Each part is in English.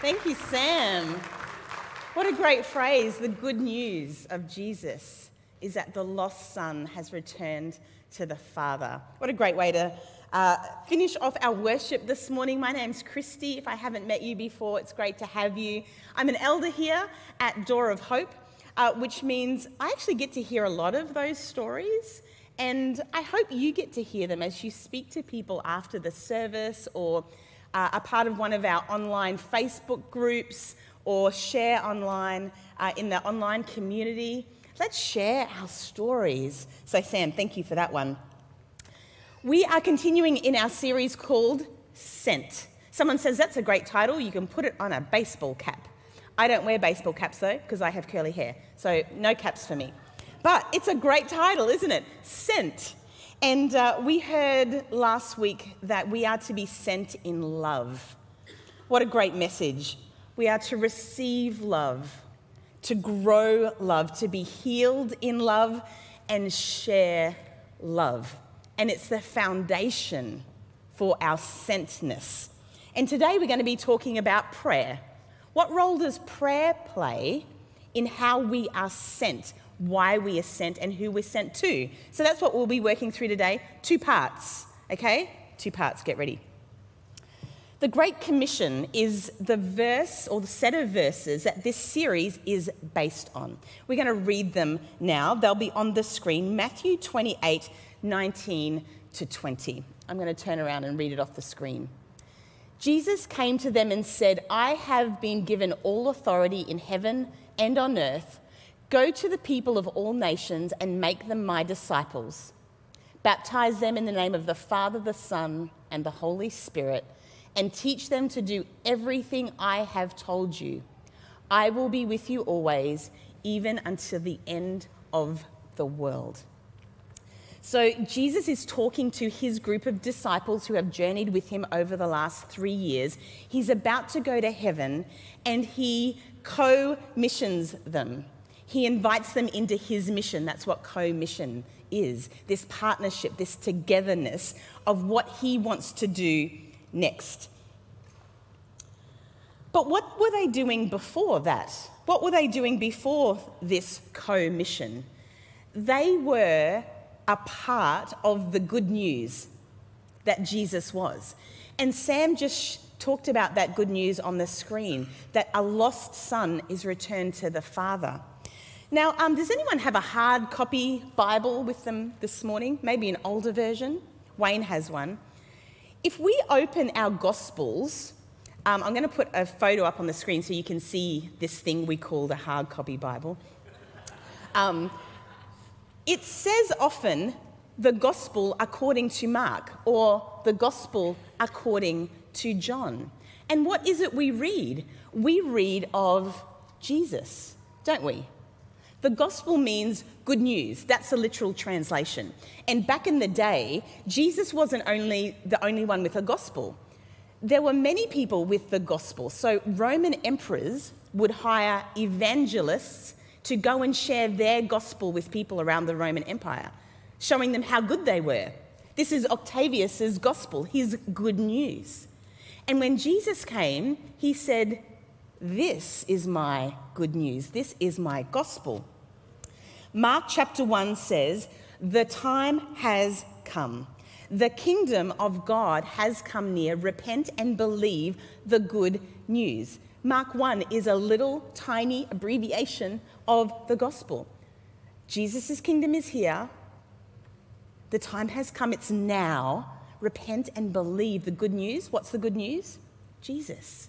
Thank you, Sam. What a great phrase. The good news of Jesus is that the lost son has returned to the Father. What a great way to uh, finish off our worship this morning. My name's Kristie. If I haven't met you before, it's great to have you. I'm an elder here at Door of Hope, uh, which means I actually get to hear a lot of those stories. And I hope you get to hear them as you speak to people after the service or uh, part of one of our online Facebook groups or share online uh, in the online community. Let's share our stories. So, Sam, thank you for that one. We are continuing in our series called Sent. Someone says that's a great title, you can put it on a baseball cap. I don't wear baseball caps though, because I have curly hair, so no caps for me. But it's a great title, isn't it? Sent. And uh, we heard last week that we are to be sent in love. What a great message. We are to receive love, to grow love, to be healed in love, and share love. And it's the foundation for our sentness. And today we're going to be talking about prayer. What role does prayer play in how we are sent? Why we are sent and who we're sent to. So that's what we'll be working through today. Two parts, okay? Two parts, get ready. The Great Commission is the verse or the set of verses that this series is based on. We're going to read them now. They'll be on the screen Matthew 28 19 to 20. I'm going to turn around and read it off the screen. Jesus came to them and said, I have been given all authority in heaven and on earth. Go to the people of all nations and make them my disciples. Baptize them in the name of the Father, the Son, and the Holy Spirit, and teach them to do everything I have told you. I will be with you always, even until the end of the world. So, Jesus is talking to his group of disciples who have journeyed with him over the last three years. He's about to go to heaven and he co missions them. He invites them into his mission. That's what co mission is this partnership, this togetherness of what he wants to do next. But what were they doing before that? What were they doing before this co mission? They were a part of the good news that Jesus was. And Sam just talked about that good news on the screen that a lost son is returned to the Father. Now, um, does anyone have a hard copy Bible with them this morning? Maybe an older version? Wayne has one. If we open our Gospels, um, I'm going to put a photo up on the screen so you can see this thing we call the hard copy Bible. Um, it says often the Gospel according to Mark or the Gospel according to John. And what is it we read? We read of Jesus, don't we? The gospel means good news. That's a literal translation. And back in the day, Jesus wasn't only the only one with a gospel. There were many people with the gospel. So Roman emperors would hire evangelists to go and share their gospel with people around the Roman Empire, showing them how good they were. This is Octavius's gospel, his good news. And when Jesus came, he said, this is my good news. This is my gospel. Mark chapter 1 says, The time has come. The kingdom of God has come near. Repent and believe the good news. Mark 1 is a little tiny abbreviation of the gospel. Jesus' kingdom is here. The time has come. It's now. Repent and believe the good news. What's the good news? Jesus.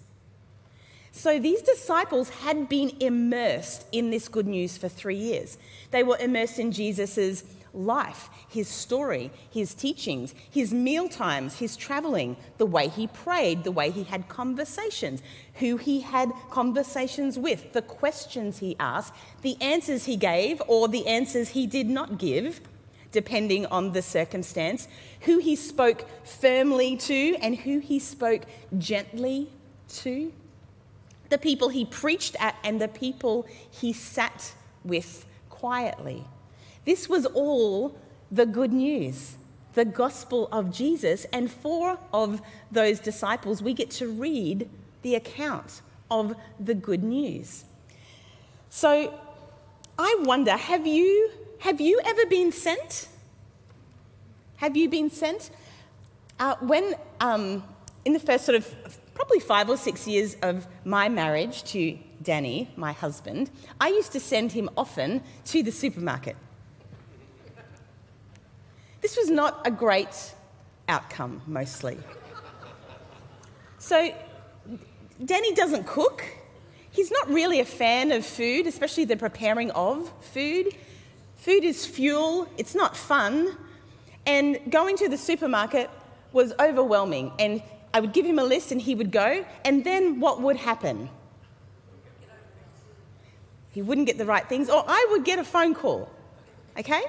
So these disciples had been immersed in this good news for three years. They were immersed in Jesus' life, his story, his teachings, his meal times, his traveling, the way he prayed, the way he had conversations, who he had conversations with, the questions he asked, the answers he gave, or the answers he did not give, depending on the circumstance, who he spoke firmly to and who he spoke gently to the people he preached at, and the people he sat with quietly. This was all the good news, the gospel of Jesus. And four of those disciples, we get to read the account of the good news. So I wonder have you, have you ever been sent? Have you been sent? Uh, when, um, in the first sort of probably five or six years of my marriage to Danny, my husband, I used to send him often to the supermarket. This was not a great outcome, mostly. So, Danny doesn't cook. He's not really a fan of food, especially the preparing of food. Food is fuel, it's not fun. And going to the supermarket was overwhelming. And I would give him a list and he would go. And then what would happen? He wouldn't get the right things, or I would get a phone call. Okay?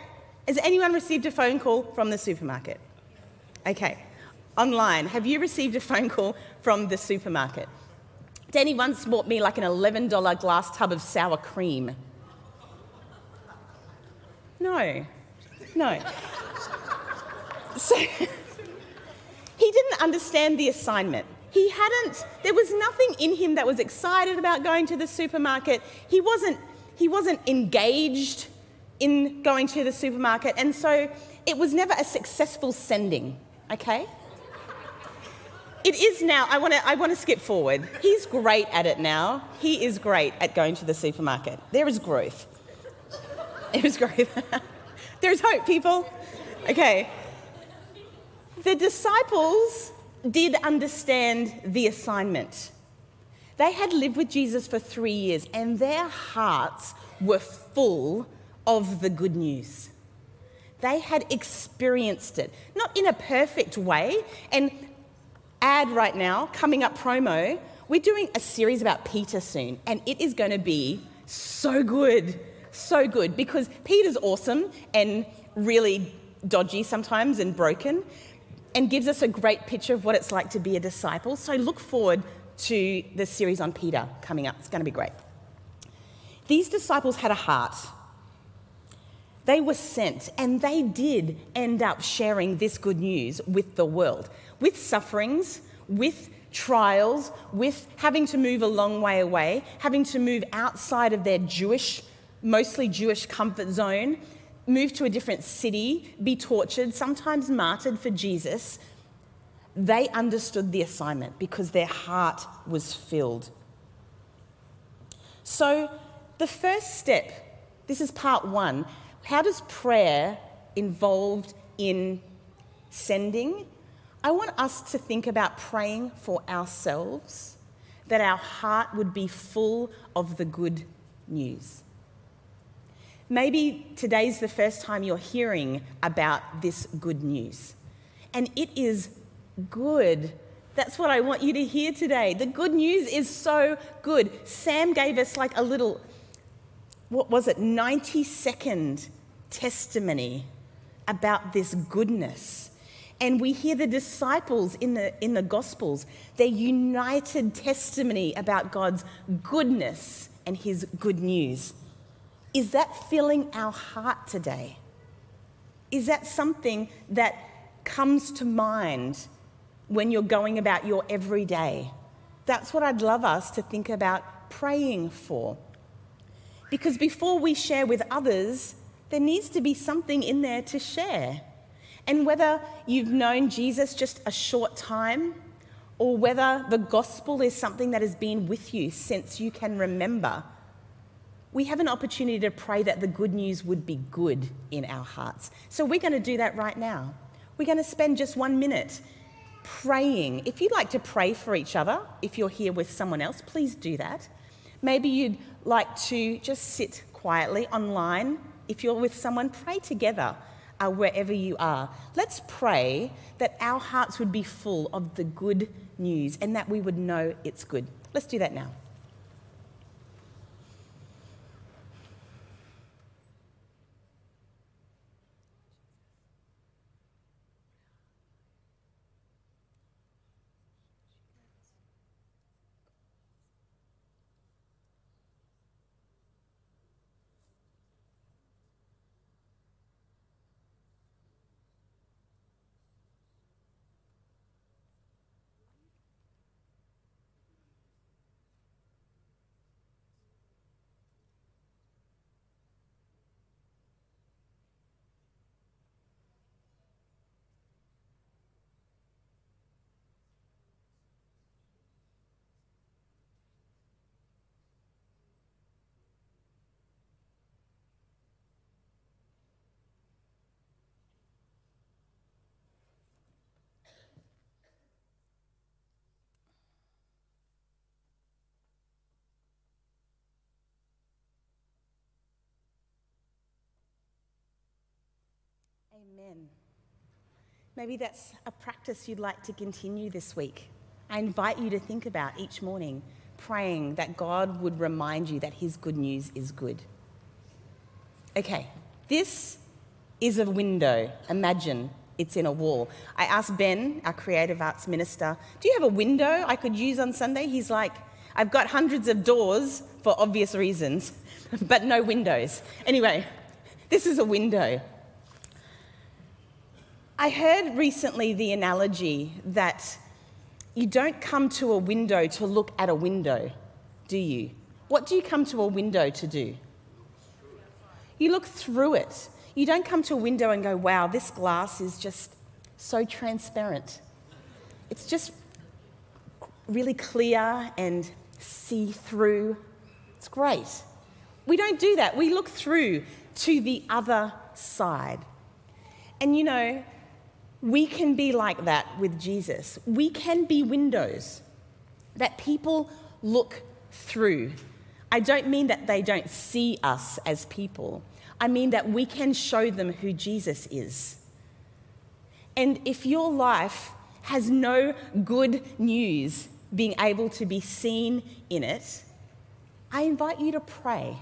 Has anyone received a phone call from the supermarket? Okay. Online, have you received a phone call from the supermarket? Danny once bought me like an $11 glass tub of sour cream. No, no. So he didn't understand the assignment. He hadn't, there was nothing in him that was excited about going to the supermarket. He wasn't, he wasn't engaged in going to the supermarket. And so it was never a successful sending, okay? It is now. I want to I want to skip forward. He's great at it now. He is great at going to the supermarket. There is growth. There is growth. There's hope, people. Okay. The disciples did understand the assignment. They had lived with Jesus for three years and their hearts were full of the good news. They had experienced it, not in a perfect way. And ad right now, coming up promo, we're doing a series about Peter soon, and it is going to be so good, so good, because Peter's awesome and really dodgy sometimes and broken, and gives us a great picture of what it's like to be a disciple. So look forward to the series on Peter coming up. It's going to be great. These disciples had a heart. They were sent, and they did end up sharing this good news with the world with sufferings, with trials, with having to move a long way away, having to move outside of their Jewish, mostly Jewish comfort zone, move to a different city, be tortured, sometimes martyred for Jesus, they understood the assignment because their heart was filled. So, the first step, this is part one. How does prayer involved in sending I want us to think about praying for ourselves, that our heart would be full of the good news. Maybe today's the first time you're hearing about this good news. And it is good. That's what I want you to hear today. The good news is so good. Sam gave us like a little, what was it, 90 second testimony about this goodness and we hear the disciples in the, in the Gospels, their united testimony about God's goodness and his good news. Is that filling our heart today? Is that something that comes to mind when you're going about your everyday? That's what I'd love us to think about praying for. Because before we share with others, there needs to be something in there to share. And whether you've known Jesus just a short time, or whether the gospel is something that has been with you since you can remember, we have an opportunity to pray that the good news would be good in our hearts. So we're going to do that right now. We're going to spend just one minute praying. If you'd like to pray for each other, if you're here with someone else, please do that. Maybe you'd like to just sit quietly online. If you're with someone, pray together uh, wherever you are. Let's pray that our hearts would be full of the good news and that we would know it's good. Let's do that now. Amen. Maybe that's a practice you'd like to continue this week. I invite you to think about each morning praying that God would remind you that His good news is good. Okay, this is a window. Imagine it's in a wall. I asked Ben, our creative arts minister, Do you have a window I could use on Sunday? He's like, I've got hundreds of doors for obvious reasons, but no windows. Anyway, this is a window. I heard recently the analogy that you don't come to a window to look at a window, do you? What do you come to a window to do? You look through it. You don't come to a window and go, wow, this glass is just so transparent. It's just really clear and see through. It's great. We don't do that. We look through to the other side. And you know, we can be like that with Jesus. We can be windows that people look through. I don't mean that they don't see us as people, I mean that we can show them who Jesus is. And if your life has no good news being able to be seen in it, I invite you to pray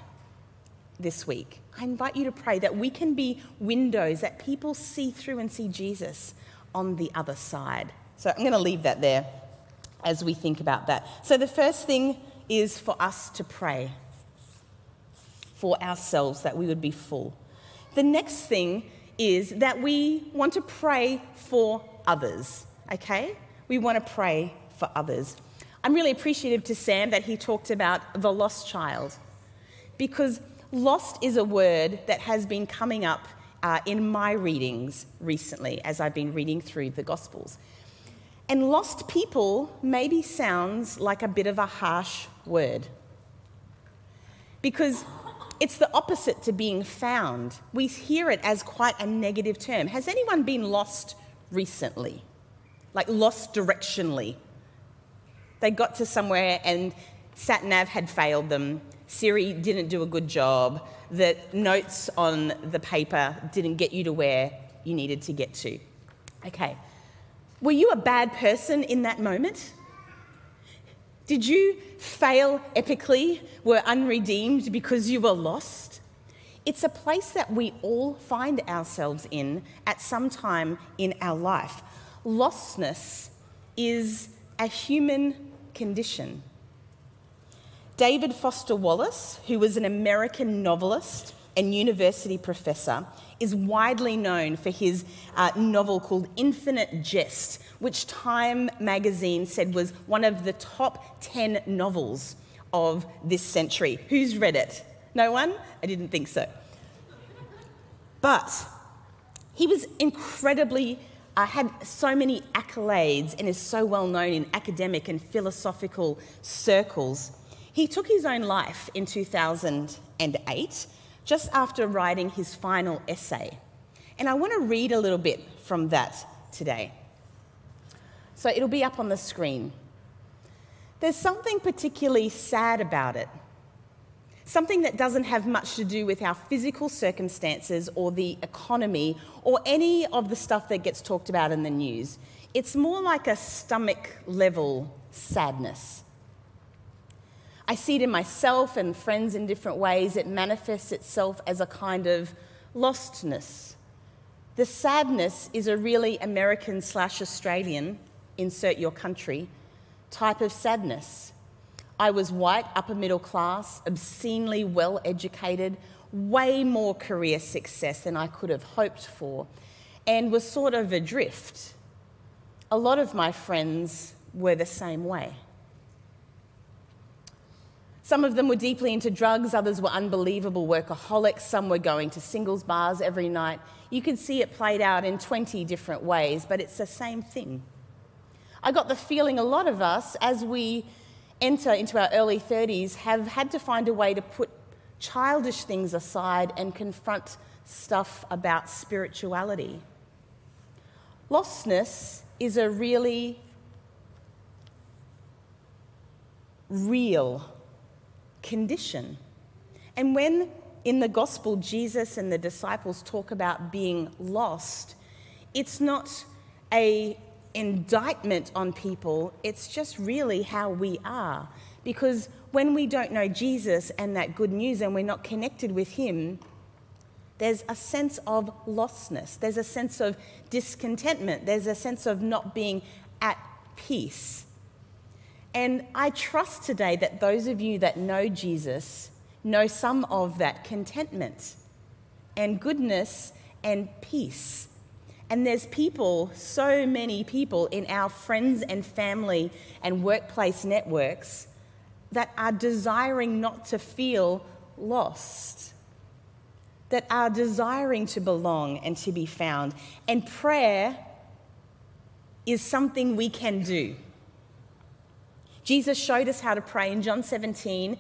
this week. I invite you to pray that we can be windows that people see through and see Jesus on the other side. So I'm going to leave that there as we think about that. So the first thing is for us to pray for ourselves that we would be full. The next thing is that we want to pray for others, okay? We want to pray for others. I'm really appreciative to Sam that he talked about the lost child because Lost is a word that has been coming up uh, in my readings recently as I've been reading through the Gospels. And lost people maybe sounds like a bit of a harsh word because it's the opposite to being found. We hear it as quite a negative term. Has anyone been lost recently? Like lost directionally? They got to somewhere and sat nav had failed them Siri didn't do a good job, that notes on the paper didn't get you to where you needed to get to. Okay. Were you a bad person in that moment? Did you fail epically, were unredeemed because you were lost? It's a place that we all find ourselves in at some time in our life. Lostness is a human condition. David Foster Wallace, who was an American novelist and university professor, is widely known for his uh, novel called Infinite Jest, which Time magazine said was one of the top 10 novels of this century. Who's read it? No one? I didn't think so. But he was incredibly, uh, had so many accolades and is so well known in academic and philosophical circles. He took his own life in 2008, just after writing his final essay. And I want to read a little bit from that today. So it'll be up on the screen. There's something particularly sad about it. Something that doesn't have much to do with our physical circumstances or the economy or any of the stuff that gets talked about in the news. It's more like a stomach level sadness. I see it in myself and friends in different ways. It manifests itself as a kind of lostness. The sadness is a really American slash Australian, insert your country, type of sadness. I was white, upper middle class, obscenely well educated, way more career success than I could have hoped for, and was sort of adrift. A lot of my friends were the same way. Some of them were deeply into drugs, others were unbelievable workaholics, some were going to singles bars every night. You could see it played out in 20 different ways, but it's the same thing. I got the feeling a lot of us, as we enter into our early 30s, have had to find a way to put childish things aside and confront stuff about spirituality. Lostness is a really real condition. And when in the gospel Jesus and the disciples talk about being lost, it's not a indictment on people, it's just really how we are. Because when we don't know Jesus and that good news and we're not connected with Him, there's a sense of lostness, there's a sense of discontentment, there's a sense of not being at peace. And I trust today that those of you that know Jesus know some of that contentment and goodness and peace. And there's people, so many people in our friends and family and workplace networks that are desiring not to feel lost, that are desiring to belong and to be found. And prayer is something we can do. Jesus showed us how to pray in John 17.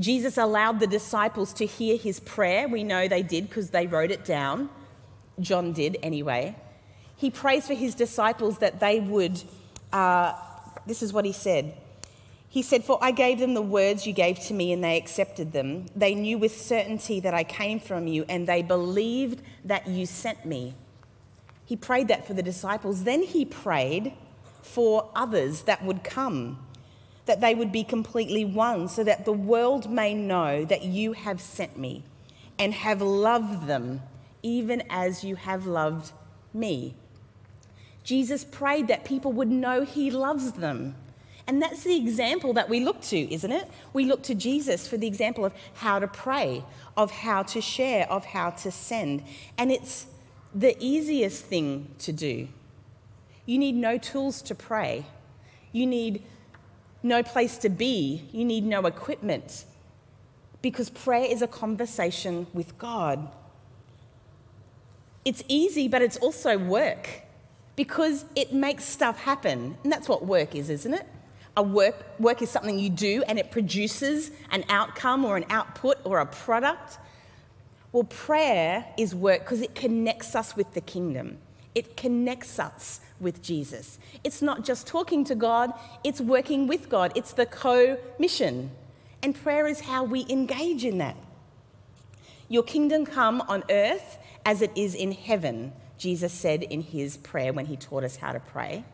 Jesus allowed the disciples to hear his prayer. We know they did because they wrote it down. John did anyway. He prays for his disciples that they would, uh, this is what he said. He said, For I gave them the words you gave to me, and they accepted them. They knew with certainty that I came from you, and they believed that you sent me. He prayed that for the disciples. Then he prayed for others that would come, that they would be completely one, so that the world may know that you have sent me and have loved them, even as you have loved me. Jesus prayed that people would know he loves them. And that's the example that we look to, isn't it? We look to Jesus for the example of how to pray, of how to share, of how to send. And it's the easiest thing to do. You need no tools to pray. You need no place to be. You need no equipment. Because prayer is a conversation with God. It's easy, but it's also work because it makes stuff happen. And that's what work is, isn't it? A work, work is something you do and it produces an outcome or an output or a product. Well, prayer is work because it connects us with the kingdom. It connects us with Jesus. It's not just talking to God, it's working with God. It's the co mission. And prayer is how we engage in that. Your kingdom come on earth as it is in heaven. Jesus said in his prayer when he taught us how to pray.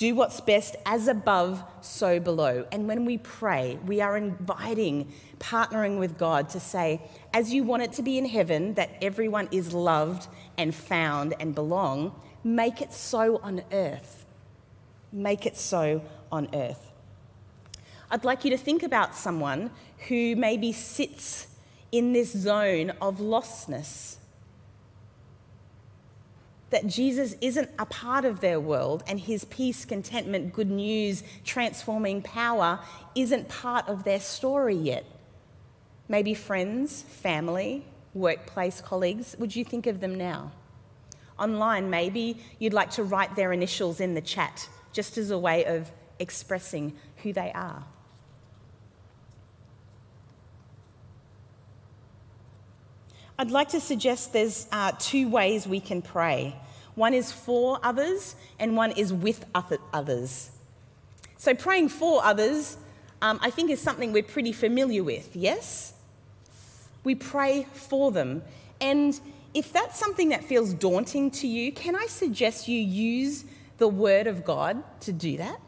Do what's best as above, so below. And when we pray, we are inviting, partnering with God to say, as you want it to be in heaven, that everyone is loved and found and belong, make it so on earth. Make it so on earth. I'd like you to think about someone who maybe sits in this zone of lostness that Jesus isn't a part of their world and his peace, contentment, good news, transforming power isn't part of their story yet. Maybe friends, family, workplace colleagues, would you think of them now? Online, maybe you'd like to write their initials in the chat just as a way of expressing who they are. I'd like to suggest there's uh, two ways we can pray. One is for others, and one is with others. So, praying for others, um, I think, is something we're pretty familiar with, yes? We pray for them. And if that's something that feels daunting to you, can I suggest you use the Word of God to do that?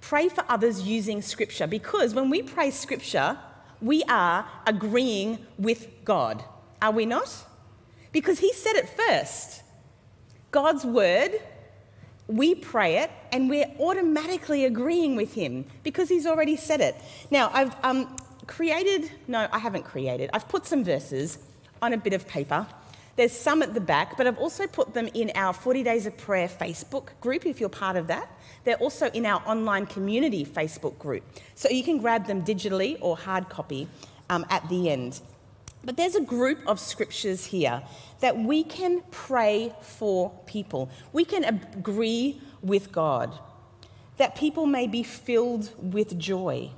Pray for others using Scripture, because when we pray Scripture, we are agreeing with God, are we not? Because He said it first. God's word, we pray it, and we're automatically agreeing with Him because He's already said it. Now, I've um, created, no, I haven't created, I've put some verses on a bit of paper. There's some at the back, but I've also put them in our 40 Days of Prayer Facebook group if you're part of that. They're also in our online community Facebook group. So you can grab them digitally or hard copy um, at the end. But there's a group of scriptures here that we can pray for people. We can agree with God that people may be filled with joy.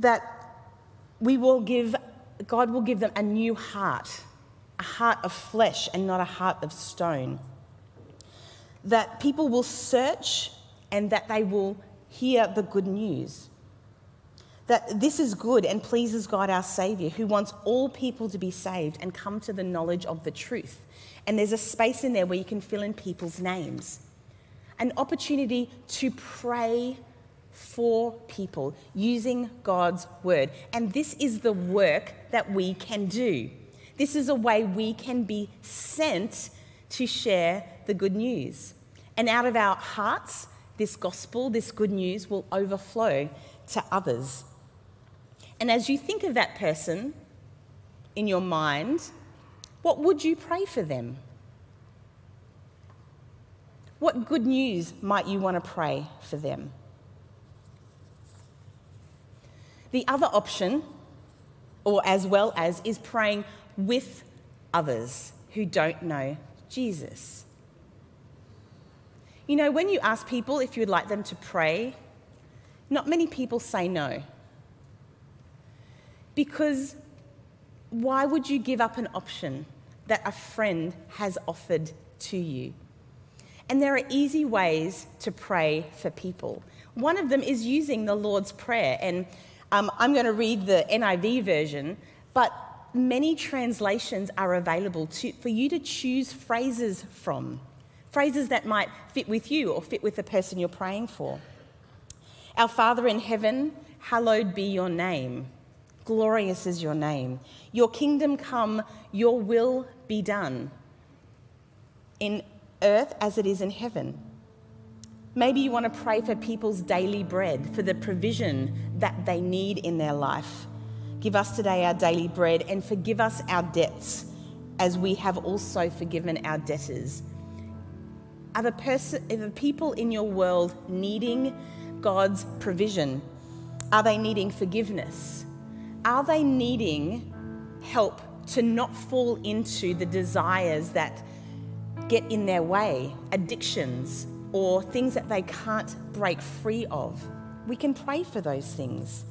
That we will give, God will give them a new heart, a heart of flesh and not a heart of stone that people will search and that they will hear the good news. that this is good and pleases God our Saviour, who wants all people to be saved and come to the knowledge of the truth. And there's a space in there where you can fill in people's names. An opportunity to pray for people using God's word. And this is the work that we can do. This is a way we can be sent to share the good news. And out of our hearts, this gospel, this good news will overflow to others. And as you think of that person in your mind, what would you pray for them? What good news might you want to pray for them? The other option, or as well as, is praying with others who don't know Jesus. You know, when you ask people if you'd like them to pray, not many people say no. Because why would you give up an option that a friend has offered to you? And there are easy ways to pray for people. One of them is using the Lord's Prayer. And um, I'm going to read the NIV version, but many translations are available to, for you to choose phrases from. Phrases that might fit with you or fit with the person you're praying for. Our Father in heaven, hallowed be your name. Glorious is your name. Your kingdom come, your will be done in earth as it is in heaven. Maybe you want to pray for people's daily bread, for the provision that they need in their life. Give us today our daily bread and forgive us our debts as we have also forgiven our debtors. Are the, person, are the people in your world needing God's provision? Are they needing forgiveness? Are they needing help to not fall into the desires that get in their way, addictions, or things that they can't break free of? We can pray for those things.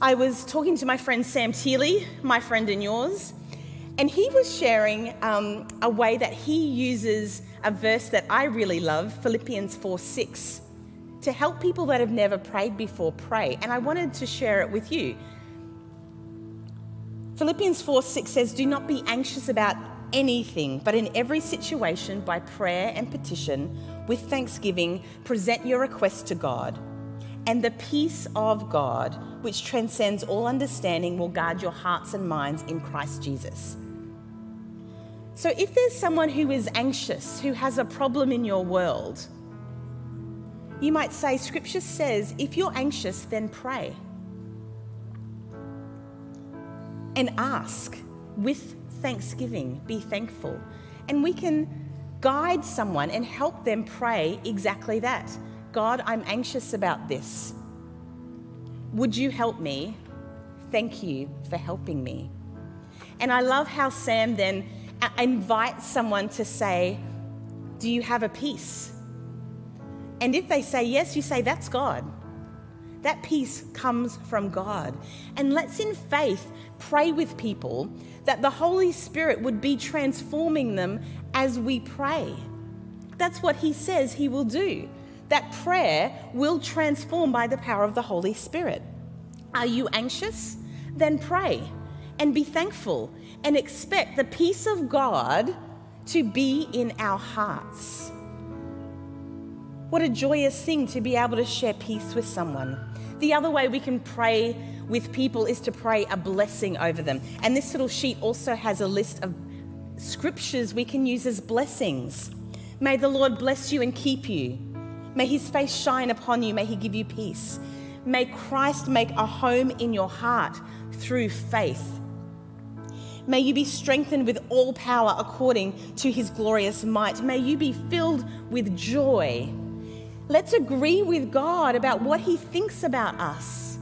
I was talking to my friend Sam Teely, my friend and yours, and he was sharing um, a way that he uses a verse that I really love, Philippians 4 6 to help people that have never prayed before pray. And I wanted to share it with you. Philippians 4 6 says, Do not be anxious about anything, but in every situation, by prayer and petition, with thanksgiving, present your requests to God. And the peace of God, which transcends all understanding, will guard your hearts and minds in Christ Jesus. So, if there's someone who is anxious, who has a problem in your world, you might say, Scripture says, if you're anxious, then pray. And ask with thanksgiving, be thankful. And we can guide someone and help them pray exactly that. God, I'm anxious about this. Would you help me? Thank you for helping me. And I love how Sam then invites someone to say, Do you have a peace? And if they say yes, you say, That's God. That peace comes from God. And let's, in faith, pray with people that the Holy Spirit would be transforming them as we pray. That's what He says He will do. That prayer will transform by the power of the Holy Spirit. Are you anxious? Then pray and be thankful and expect the peace of God to be in our hearts. What a joyous thing to be able to share peace with someone. The other way we can pray with people is to pray a blessing over them. And this little sheet also has a list of scriptures we can use as blessings. May the Lord bless you and keep you. May his face shine upon you. May he give you peace. May Christ make a home in your heart through faith. May you be strengthened with all power according to his glorious might. May you be filled with joy Let's agree with God about what He thinks about us.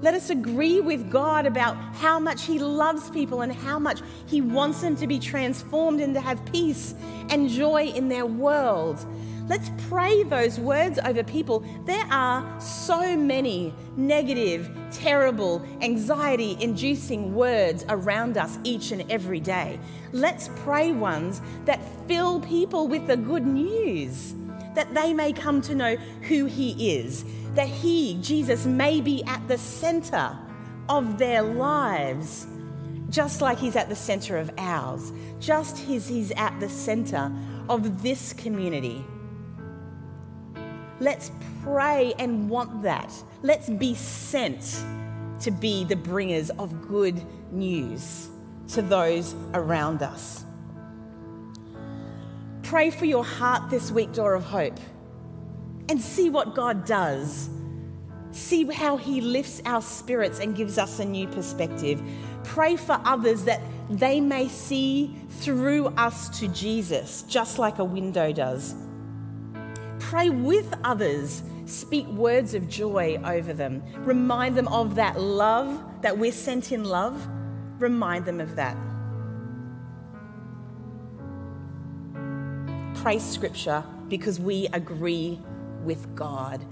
Let us agree with God about how much He loves people and how much He wants them to be transformed and to have peace and joy in their world. Let's pray those words over people. There are so many negative, terrible, anxiety inducing words around us each and every day. Let's pray ones that fill people with the good news that they may come to know who He is, that He, Jesus, may be at the center of their lives, just like He's at the center of ours, just as He's at the center of this community. Let's pray and want that. Let's be sent to be the bringers of good news to those around us. Pray for your heart this week, Door of Hope, and see what God does. See how He lifts our spirits and gives us a new perspective. Pray for others that they may see through us to Jesus, just like a window does. Pray with others. Speak words of joy over them. Remind them of that love, that we're sent in love. Remind them of that. Pray scripture because we agree with God.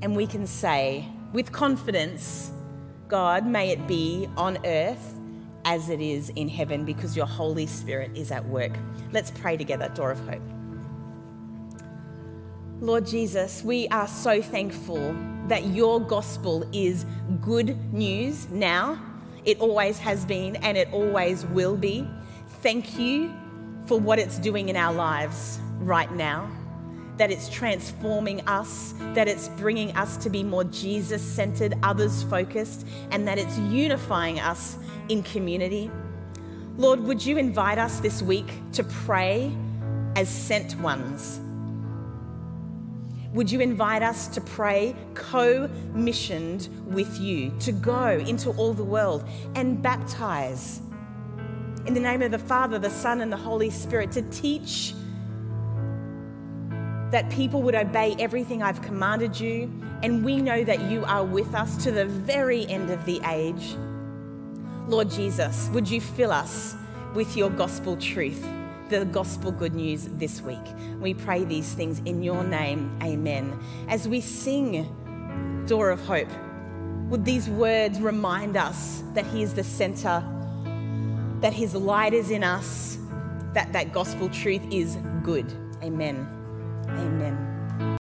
And we can say with confidence, God, may it be on earth as it is in heaven because your Holy Spirit is at work. Let's pray together, Door of Hope. Lord Jesus, we are so thankful that your gospel is good news now. It always has been and it always will be. Thank you for what it's doing in our lives right now, that it's transforming us, that it's bringing us to be more Jesus centered, others focused, and that it's unifying us in community. Lord, would you invite us this week to pray as sent ones? Would you invite us to pray co missioned with you to go into all the world and baptize in the name of the Father, the Son, and the Holy Spirit to teach that people would obey everything I've commanded you, and we know that you are with us to the very end of the age. Lord Jesus, would you fill us with your gospel truth? the gospel good news this week. We pray these things in your name. Amen. As we sing Door of Hope, would these words remind us that He is the center, that His light is in us, that that gospel truth is good. Amen. Amen.